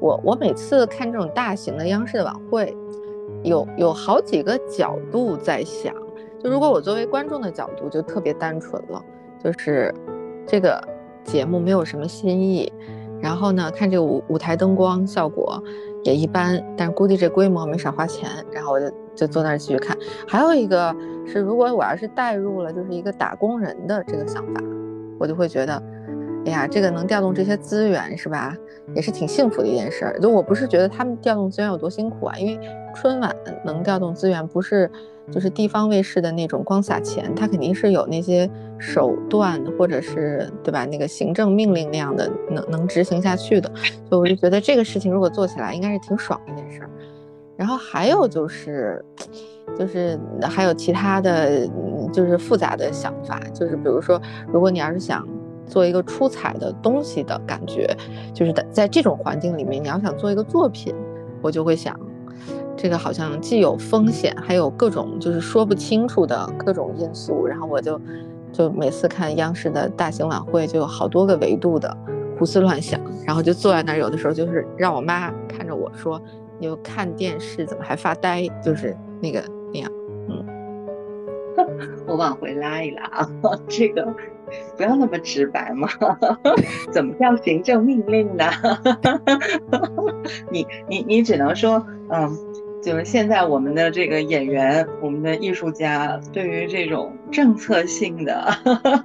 我我每次看这种大型的央视的晚会，有有好几个角度在想，就如果我作为观众的角度，就特别单纯了，就是这个节目没有什么新意，然后呢，看这个舞舞台灯光效果也一般，但估计这规模没少花钱，然后我就就坐那儿继续看。还有一个是，如果我要是带入了就是一个打工人的这个想法，我就会觉得。哎呀，这个能调动这些资源是吧？也是挺幸福的一件事。就我不是觉得他们调动资源有多辛苦啊，因为春晚能调动资源，不是就是地方卫视的那种光撒钱，它肯定是有那些手段，或者是对吧？那个行政命令那样的能能执行下去的。所以我就觉得这个事情如果做起来，应该是挺爽的一件事。然后还有就是，就是还有其他的，就是复杂的想法，就是比如说，如果你要是想。做一个出彩的东西的感觉，就是在在这种环境里面，你要想做一个作品，我就会想，这个好像既有风险，还有各种就是说不清楚的各种因素。然后我就就每次看央视的大型晚会，就有好多个维度的胡思乱想，然后就坐在那儿，有的时候就是让我妈看着我说：“你就看电视怎么还发呆？”就是那个那样。嗯，我往回拉一拉啊，这个。不要那么直白嘛，怎么叫行政命令呢？你你你只能说，嗯，就是现在我们的这个演员，我们的艺术家，对于这种政策性的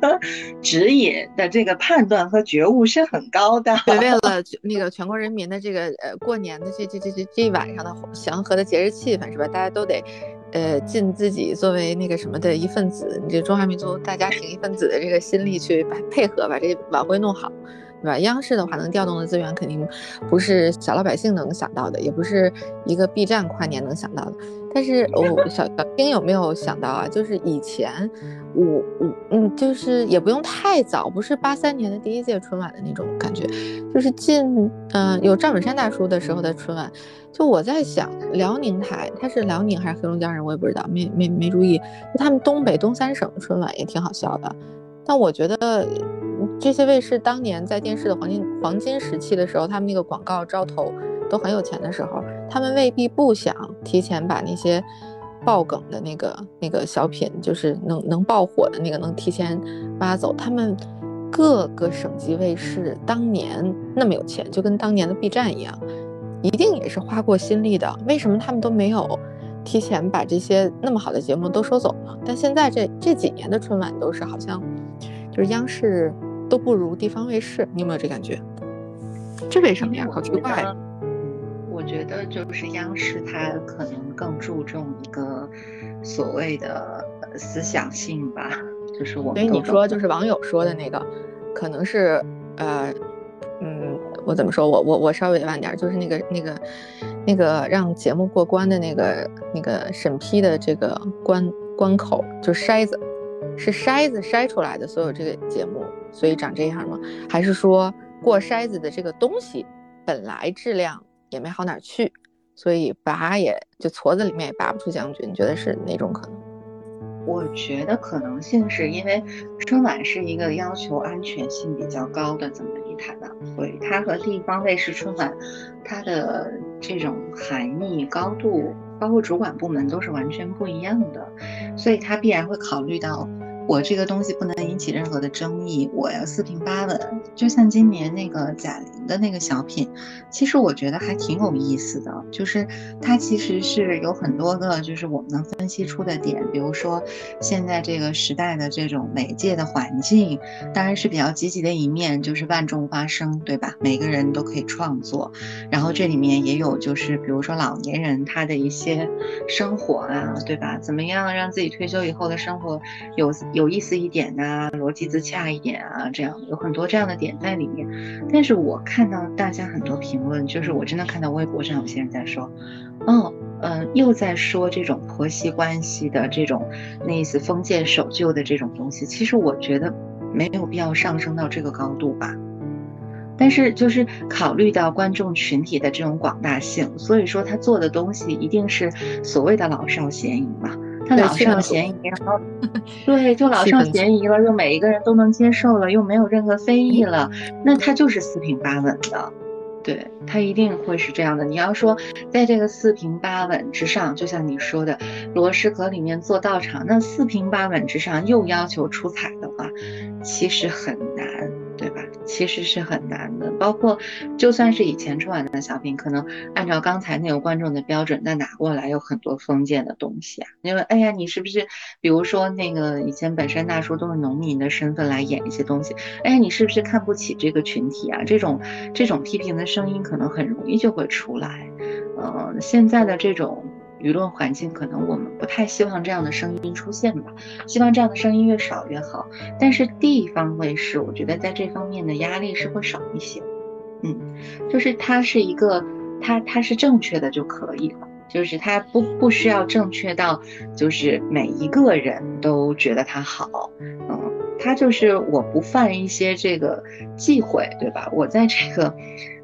指引的这个判断和觉悟是很高的。对，为了那个全国人民的这个呃过年的这这这这这一晚上的祥和的节日气氛，是吧？大家都得。呃，尽自己作为那个什么的一份子，你这中华民族大家庭一份子的这个心力去把配合，把这晚会弄好，对吧？央视的话能调动的资源肯定不是小老百姓能想到的，也不是一个 B 站跨年能想到的。但是我小小丁有没有想到啊？就是以前我我嗯，就是也不用太早，不是八三年的第一届春晚的那种感觉，就是近嗯有赵本山大叔的时候的春晚。就我在想，辽宁台他是辽宁还是黑龙江人，我也不知道，没没没注意。就他们东北东三省春晚也挺好笑的，但我觉得这些卫视当年在电视的黄金黄金时期的时候，他们那个广告招投都很有钱的时候，他们未必不想提前把那些爆梗的那个那个小品，就是能能爆火的那个能提前挖走。他们各个省级卫视当年那么有钱，就跟当年的 B 站一样。一定也是花过心力的，为什么他们都没有提前把这些那么好的节目都收走呢？但现在这这几年的春晚都是好像，就是央视都不如地方卫视，你有没有这感觉？这为什么呀？好奇怪。我觉得就是央视它可能更注重一个所谓的思想性吧，就是我们。所以你说就是网友说的那个，可能是呃。嗯，我怎么说？我我我稍微晚点，就是那个那个那个让节目过关的那个那个审批的这个关关口，就是筛子，是筛子筛出来的所有这个节目，所以长这样吗？还是说过筛子的这个东西本来质量也没好哪去，所以拔也就矬子里面也拔不出将军？你觉得是哪种可能？我觉得可能性是因为春晚是一个要求安全性比较高的这么一台晚会，它和地方卫视春晚，它的这种含义高度，包括主管部门都是完全不一样的，所以他必然会考虑到。我这个东西不能引起任何的争议，我要四平八稳。就像今年那个贾玲的那个小品，其实我觉得还挺有意思的，就是它其实是有很多个，就是我们能分析出的点。比如说，现在这个时代的这种媒介的环境，当然是比较积极的一面，就是万众发声，对吧？每个人都可以创作。然后这里面也有，就是比如说老年人他的一些生活啊，对吧？怎么样让自己退休以后的生活有。有意思一点呐，逻辑自洽一点啊，这样有很多这样的点在里面。但是我看到大家很多评论，就是我真的看到微博上有些人在说，哦，嗯，又在说这种婆媳关系的这种那意思封建守旧的这种东西。其实我觉得没有必要上升到这个高度吧。但是就是考虑到观众群体的这种广大性，所以说他做的东西一定是所谓的老少咸宜嘛。他老上咸宜，然后 对，就老上咸宜了，又每一个人都能接受了，又没有任何非议了，那他就是四平八稳的。对，他一定会是这样的。你要说在这个四平八稳之上，就像你说的，罗氏阁里面做道场，那四平八稳之上又要求出彩的话，其实很难。其实是很难的。包括就算是以前春晚的小品，可能按照刚才那个观众的标准，那拿过来有很多封建的东西啊。因为哎呀，你是不是比如说那个以前本山大叔都是农民的身份来演一些东西？哎呀，你是不是看不起这个群体啊？这种这种批评的声音可能很容易就会出来。嗯，现在的这种。舆论环境可能我们不太希望这样的声音出现吧，希望这样的声音越少越好。但是地方卫视，我觉得在这方面的压力是会少一些。嗯，就是它是一个，它它是正确的就可以了，就是它不不需要正确到就是每一个人都觉得它好。嗯，它就是我不犯一些这个忌讳，对吧？我在这个。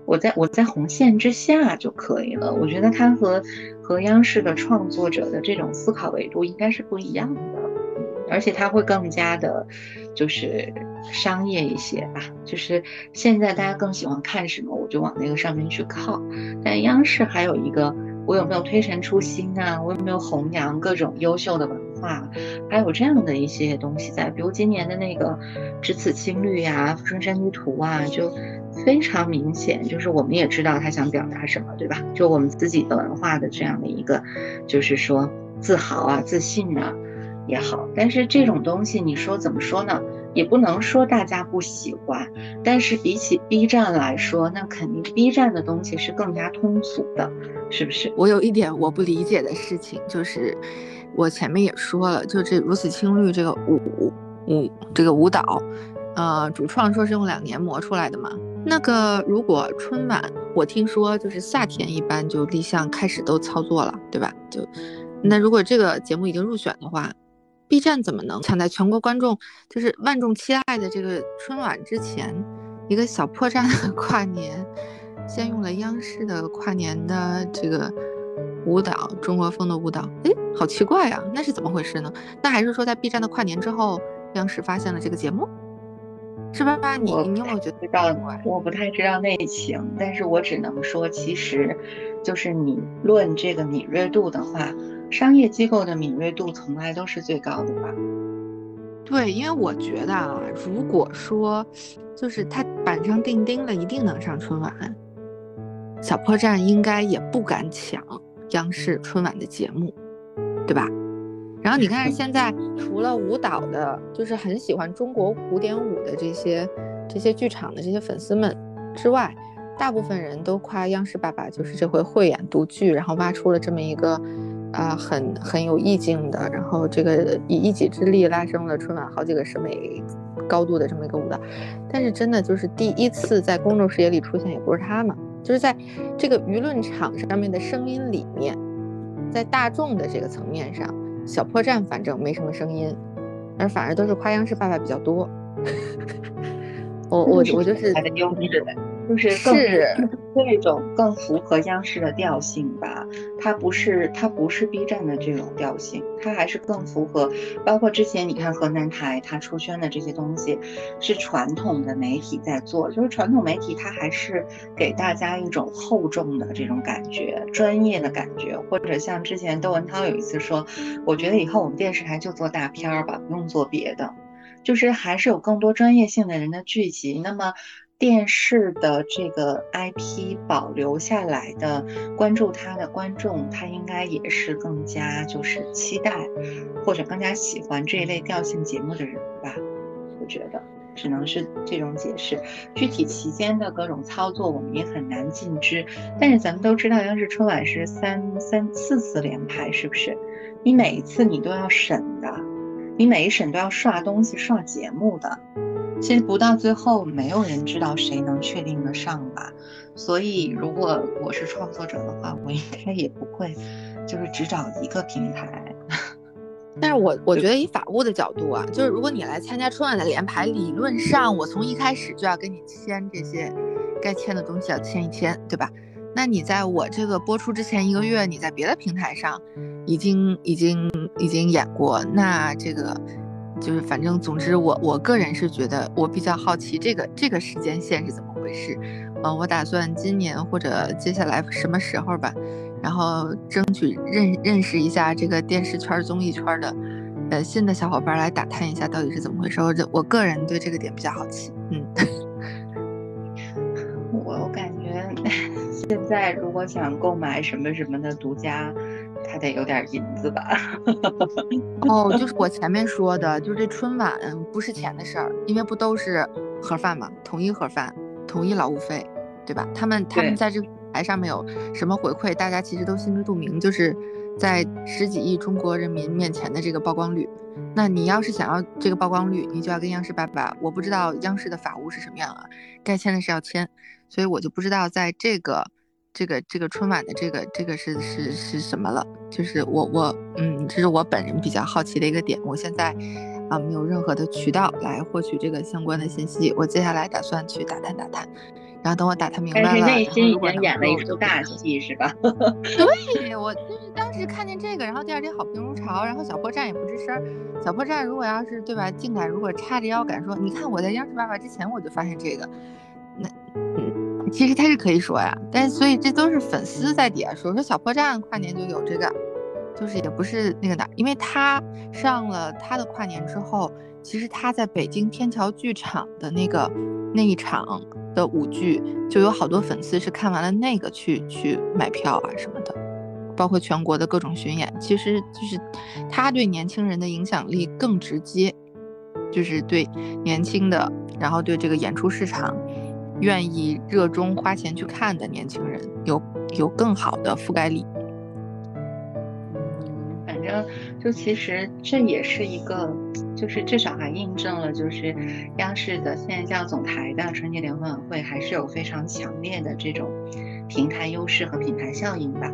我在我在红线之下就可以了。我觉得它和和央视的创作者的这种思考维度应该是不一样的，而且它会更加的，就是商业一些吧。就是现在大家更喜欢看什么，我就往那个上面去靠。但央视还有一个，我有没有推陈出新啊？我有没有弘扬各种优秀的文化？还有这样的一些东西在，比如今年的那个《只此青绿》呀，《富春山居图》啊，就。非常明显，就是我们也知道他想表达什么，对吧？就我们自己的文化的这样的一个，就是说自豪啊、自信啊也好。但是这种东西，你说怎么说呢？也不能说大家不喜欢。但是比起 B 站来说，那肯定 B 站的东西是更加通俗的，是不是？我有一点我不理解的事情，就是我前面也说了，就这如此青绿这个舞舞这个舞蹈，呃，主创说是用两年磨出来的嘛。那个，如果春晚，我听说就是夏天一般就立项开始都操作了，对吧？就那如果这个节目已经入选的话，B 站怎么能抢在全国观众就是万众期待的这个春晚之前，一个小破站的跨年，先用了央视的跨年的这个舞蹈，中国风的舞蹈，哎，好奇怪呀，那是怎么回事呢？那还是说在 B 站的跨年之后，央视发现了这个节目？是吧？你你有没有觉得？我不太知道内情，但是我只能说，其实，就是你论这个敏锐度的话，商业机构的敏锐度从来都是最高的吧？对，因为我觉得啊，如果说就是他板上钉钉了，一定能上春晚，小破站应该也不敢抢央视春晚的节目，对吧？然后你看，现在除了舞蹈的，就是很喜欢中国古典舞的这些这些剧场的这些粉丝们之外，大部分人都夸央视爸爸就是这回慧眼独具，然后挖出了这么一个啊很很有意境的，然后这个以一己之力拉升了春晚好几个审美高度的这么一个舞蹈。但是真的就是第一次在公众视野里出现，也不是他嘛，就是在这个舆论场上面的声音里面，在大众的这个层面上。小破站反正没什么声音，而反而都是夸央视爸爸比较多。我我我就是。就是是 这种更符合央视的调性吧，它不是它不是 B 站的这种调性，它还是更符合。包括之前你看河南台它出圈的这些东西，是传统的媒体在做，就是传统媒体它还是给大家一种厚重的这种感觉，专业的感觉。或者像之前窦文涛有一次说，我觉得以后我们电视台就做大片儿吧，不用做别的，就是还是有更多专业性的人的聚集。那么。电视的这个 IP 保留下来的，关注他的观众，他应该也是更加就是期待，或者更加喜欢这一类调性节目的人吧。我觉得只能是这种解释。具体期间的各种操作，我们也很难尽知。但是咱们都知道，央视春晚是三三四次连排，是不是？你每一次你都要审的，你每一审都要刷东西、刷节目的。其实不到最后，没有人知道谁能确定得上吧。所以，如果我是创作者的话，我应该也不会，就是只找一个平台。但是我我觉得以法务的角度啊，就是如果你来参加春晚的联排，理论上我从一开始就要跟你签这些该签的东西，要签一签，对吧？那你在我这个播出之前一个月，你在别的平台上已经已经已经演过，那这个。就是反正总之我我个人是觉得我比较好奇这个这个时间线是怎么回事，嗯，我打算今年或者接下来什么时候吧，然后争取认认识一下这个电视圈综艺圈的，呃新的小伙伴来打探一下到底是怎么回事，我这我个人对这个点比较好奇，嗯，现在如果想购买什么什么的独家。他得有点银子吧。哦，就是我前面说的，就是这春晚不是钱的事儿，因为不都是盒饭嘛，统一盒饭，统一劳务费，对吧？他们他们在这个台上面有什么回馈，大家其实都心知肚明，就是在十几亿中国人民面前的这个曝光率。那你要是想要这个曝光率，你就要跟央视爸爸，我不知道央视的法务是什么样啊，该签的是要签，所以我就不知道在这个。这个这个春晚的这个这个是是是什么了？就是我我嗯，这是我本人比较好奇的一个点。我现在啊没有任何的渠道来获取这个相关的信息。我接下来打算去打探打探，然后等我打探明白了，但是内心已经演了一出大戏，是吧？对，我就是当时看见这个，然后第二天好评如潮，然后小破站也不吱声。小破站如果要是对吧，竟敢如果叉着腰敢说，你看我在央视爸爸之前我就发现这个，那嗯。其实他是可以说呀，但是所以这都是粉丝在底下说说小破站跨年就有这个，就是也不是那个哪，因为他上了他的跨年之后，其实他在北京天桥剧场的那个那一场的舞剧，就有好多粉丝是看完了那个去去买票啊什么的，包括全国的各种巡演，其实就是他对年轻人的影响力更直接，就是对年轻的，然后对这个演出市场。愿意热衷花钱去看的年轻人，有有更好的覆盖力。嗯，反正就其实这也是一个，就是至少还印证了，就是央视的现在叫总台的春节联欢晚会，还是有非常强烈的这种平台优势和品牌效应吧。